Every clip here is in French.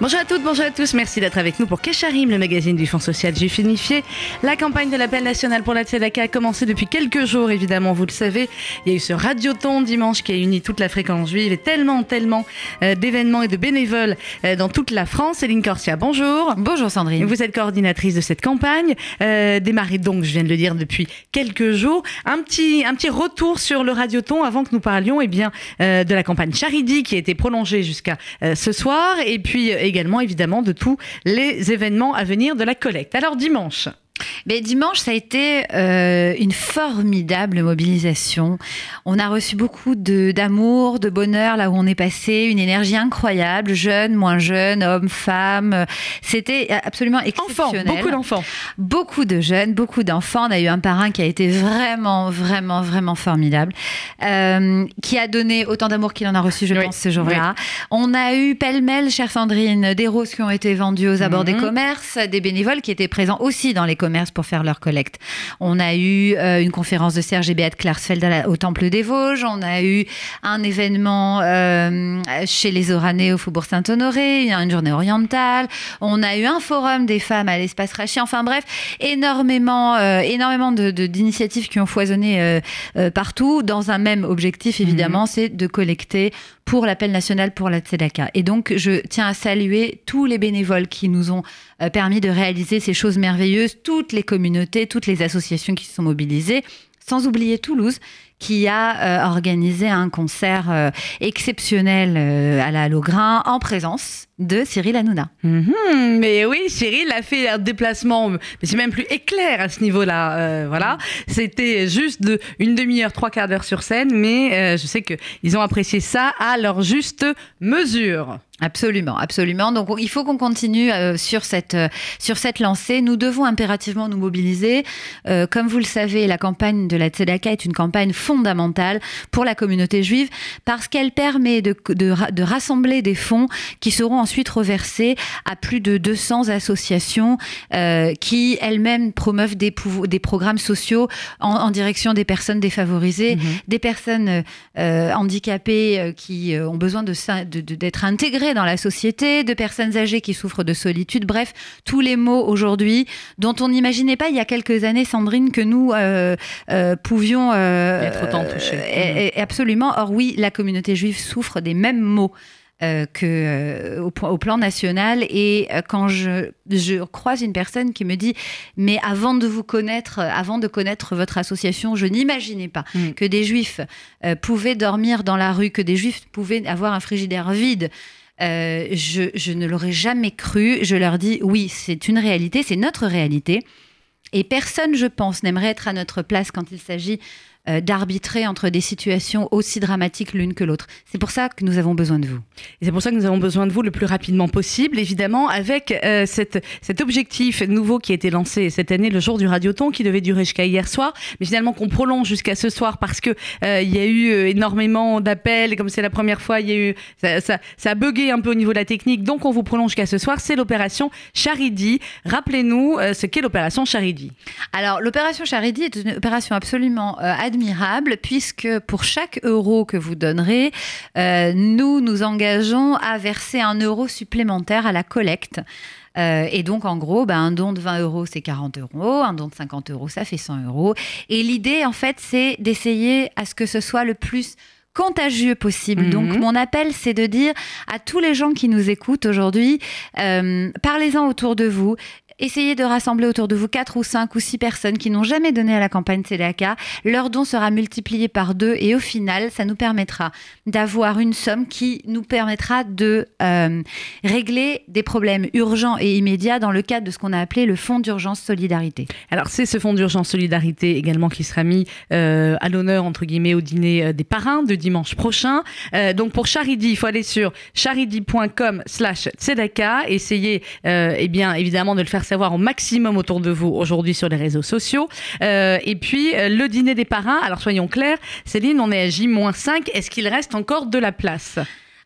Bonjour à toutes, bonjour à tous. Merci d'être avec nous pour Kesharim, le magazine du Fonds social juif unifié. La campagne de l'appel national pour la Tzedaka a commencé depuis quelques jours, évidemment, vous le savez. Il y a eu ce radioton dimanche qui a uni toute la fréquence juive et tellement, tellement euh, d'événements et de bénévoles euh, dans toute la France. Céline Corsia, bonjour. Bonjour Sandrine. Vous êtes coordinatrice de cette campagne, euh, démarrée donc, je viens de le dire, depuis quelques jours. Un petit, un petit retour sur le radioton avant que nous parlions eh bien, euh, de la campagne Charidi qui a été prolongée jusqu'à ce soir et puis également évidemment de tous les événements à venir de la collecte. Alors dimanche. Mais dimanche, ça a été euh, une formidable mobilisation. On a reçu beaucoup de- d'amour, de, bonheur là où on est passé, une énergie incroyable, jeunes, moins jeunes, hommes, femmes. C'était absolument Enfants, exceptionnel. beaucoup d'enfants. Beaucoup de jeunes, beaucoup d'enfants. On a eu un parrain qui a été vraiment, vraiment, vraiment formidable, euh, qui a donné autant d'amour qu'il en a reçu, je Oui, pense, ce jour-là. On a eu pêle-mêle, chère Sandrine, des roses qui ont été vendues aux abords des Mhm. commerces, des bénévoles qui étaient présents aussi dans les commerces pour faire leur collecte. On a eu euh, une conférence de Serge et Beat Klarsfeld au Temple des Vosges. On a eu un événement euh, chez les Oranais au Faubourg Saint-Honoré, une journée orientale. On a eu un forum des femmes à l'espace Rachi. Enfin bref, énormément, euh, énormément de- de- d'initiatives qui ont foisonné partout dans un même objectif, évidemment, c'est de collecter pour l'appel national pour la Tzedaka. Et donc, je tiens à saluer tous les bénévoles qui nous ont euh, permis de réaliser ces choses merveilleuses, toutes les communautés, toutes les associations qui se sont mobilisées, sans oublier Toulouse qui a euh, organisé un concert euh, exceptionnel euh, à la Logrin en présence de Cyril Hanouna. Mhm, mais oui, Cyril a fait un déplacement, mais c'est même plus éclair à ce niveau-là. voilà, c'était juste de une demi-heure, trois quarts d'heure sur scène, mais je sais que ils ont apprécié ça à leur juste mesure. Absolument, absolument. Donc il faut qu'on continue euh, sur cette euh, sur cette lancée. Nous devons impérativement nous mobiliser. Euh, comme vous le savez, la campagne de la Tzedaka est une campagne fondamentale pour la communauté juive parce qu'elle permet de, de, ra- de rassembler des fonds qui seront ensuite reversés à plus de 200 associations euh, qui elles-mêmes promeuvent des, des programmes sociaux en, en direction des personnes défavorisées, Mhm. des personnes euh, handicapées euh, qui ont besoin de ça- de- d'être intégrées dans la société, de personnes âgées qui souffrent de solitude, bref, tous les mots aujourd'hui dont on n'imaginait pas il y a quelques années, Sandrine, que nous euh, pouvions autant touchés. et absolument. Or oui, la communauté juive souffre des mêmes maux. euh, que euh, au, plan national et euh, quand je, je croise une personne qui me dit mais avant de vous connaître euh, avant de connaître votre association je n'imaginais pas Mm. que des juifs pouvaient dormir dans la rue que des juifs pouvaient avoir un frigidaire vide je, je ne l'aurais jamais cru. Je leur dis oui, c'est une réalité, c'est notre réalité. Et personne, je pense, n'aimerait être à notre place quand il s'agit euh, d'arbitrer entre des situations aussi dramatiques l'une que l'autre. C'est pour ça que nous avons besoin de vous. Et c'est pour ça que nous avons besoin de vous le plus rapidement possible, évidemment, avec euh, cette, cet objectif nouveau qui a été lancé cette année, le jour du Radioton, qui devait durer jusqu'à hier soir, mais finalement qu'on prolonge jusqu'à ce soir parce que euh, il y a eu euh, énormément d'appels, et comme c'est la première fois, il y a eu ça, ça, ça a bugué un peu au niveau de la technique, donc on vous prolonge jusqu'à ce soir. C'est l'opération Charidi. Rappelez-nous ce qu'est l'opération Charidi. Alors, l'opération Charity est une opération absolument euh, admirable puisque pour chaque euro que vous donnerez, euh, nous nous engageons à verser un euro supplémentaire à la collecte. Euh, et donc, en gros, ben, un don de 20 euros, c'est 40 euros. Un don de 50 euros, ça fait 100 euros. Et l'idée, en fait, c'est d'essayer à ce que ce soit le plus contagieux possible. Mhm. Donc, mon appel, c'est de dire à tous les gens qui nous écoutent aujourd'hui, euh, parlez-en autour de vous. Essayez de rassembler autour de vous quatre ou cinq ou six personnes qui n'ont jamais donné à la campagne CDAK. Leur don sera multiplié par deux et au final, ça nous permettra d'avoir une somme qui nous permettra de euh, régler des problèmes urgents et immédiats dans le cadre de ce qu'on a appelé le Fonds d'urgence solidarité. Alors c'est ce fonds d'urgence solidarité également qui sera mis euh, à l'honneur entre guillemets au dîner euh, des parrains de dimanche prochain. Donc pour Charidi, il faut aller sur charidi.com slash tzedaka. Essayez euh, eh bien évidemment de le faire savoir au maximum autour de vous aujourd'hui sur les réseaux sociaux. Euh, et puis euh, le dîner des parrains, alors soyons clairs, Céline, on est à J-5, est-ce qu'il reste encore de la place?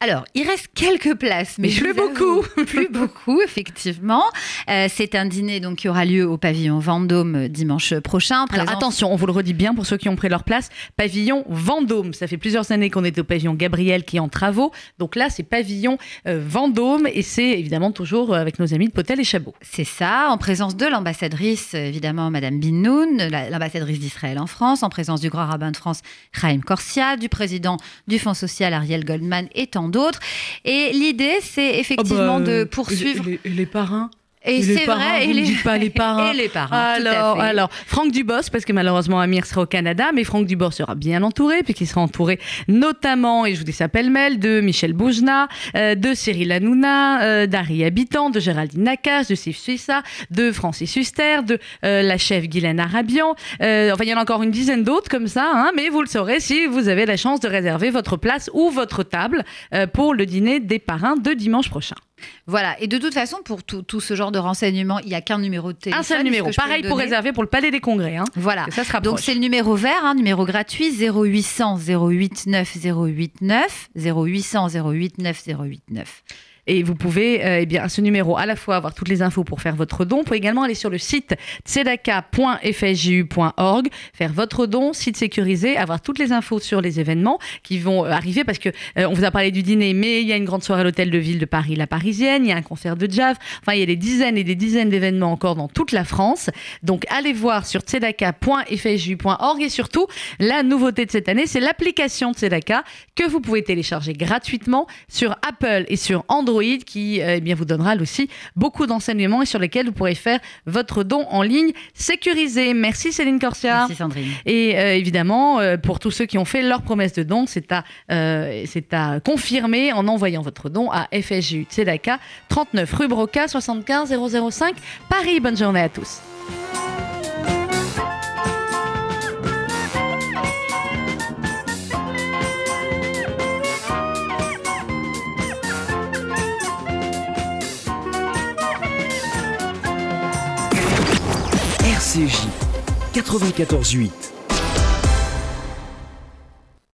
Alors, il reste quelques places, mais, plus beaucoup. plus beaucoup, effectivement. Euh, c'est un dîner donc qui aura lieu au pavillon Vendôme euh, dimanche prochain. Alors attention, on vous le redit bien pour ceux qui ont pris leur place. Pavillon Vendôme. Ça fait plusieurs années qu'on est au pavillon Gabriel qui est en travaux. Donc là, c'est pavillon euh, Vendôme et c'est évidemment toujours avec nos amis de Potel et Chabot. C'est ça, en présence de l'ambassadrice, évidemment, Madame Bin Noun, la- l'ambassadrice d'Israël en France, en présence du grand rabbin de France, Chaim Corsia, du président du Fonds social, Ariel Goldman, et d'autres. Et l'idée, c'est effectivement de poursuivre. Ah bah, Et les, parrains Et, c'est vrai, vous et les, dites pas les parrains. et les parrains. tout à Alors, fait. alors, Franck Dubos, parce que malheureusement Amir sera au Canada, mais Franck Dubos sera bien entouré, puisqu'il sera entouré notamment, et je vous dis ça pêle-mêle, de Michel Boujna, euh, de Cyril Hanouna, euh, d'Harry Habitant, de Géraldine Nakache, de Steve Suissa, de Francis Huster, de euh, la chef Guylaine Arabian. Euh, enfin, il y en a encore une dizaine d'autres comme ça, hein, mais vous le saurez si vous avez la chance de réserver votre place ou votre table euh, pour le dîner des parrains de dimanche prochain. Voilà, et de toute façon, pour tout, tout ce genre de renseignements, il n'y a qu'un numéro de téléphone. Un seul numéro. Pareil pour réserver pour le Palais des Congrès. Hein. Voilà. Ça se. Donc c'est le numéro vert, hein, numéro gratuit 0800 089 089 0800 089 089. Et vous pouvez, euh, eh bien, à ce numéro, à la fois avoir toutes les infos pour faire votre don. Vous pouvez également aller sur le site tzedaka.fsju.org, faire votre don, site sécurisé, avoir toutes les infos sur les événements qui vont euh, arriver parce que euh, on vous a parlé du dîner, mais il y a une grande soirée à l'hôtel de ville de Paris, la Parisienne, il y a un concert de jazz. Enfin, il y a des dizaines et des dizaines d'événements encore dans toute la France. Donc, allez voir sur tzedaka.fsju.org et surtout, la nouveauté de cette année, c'est l'application Tzedaka que vous pouvez télécharger gratuitement sur Apple et sur Android qui euh, eh bien, vous donnera aussi beaucoup d'enseignements et sur lesquels vous pourrez faire votre don en ligne sécurisé. Merci Céline Corsia. Merci Sandrine. Et euh, évidemment, euh, pour tous ceux qui ont fait leur promesse de don, c'est à, euh, c'est à confirmer en envoyant votre don à FSJU Tzedaka, 39 rue Broca, 75 005 Paris. Bonne journée à tous. RCJ 94.8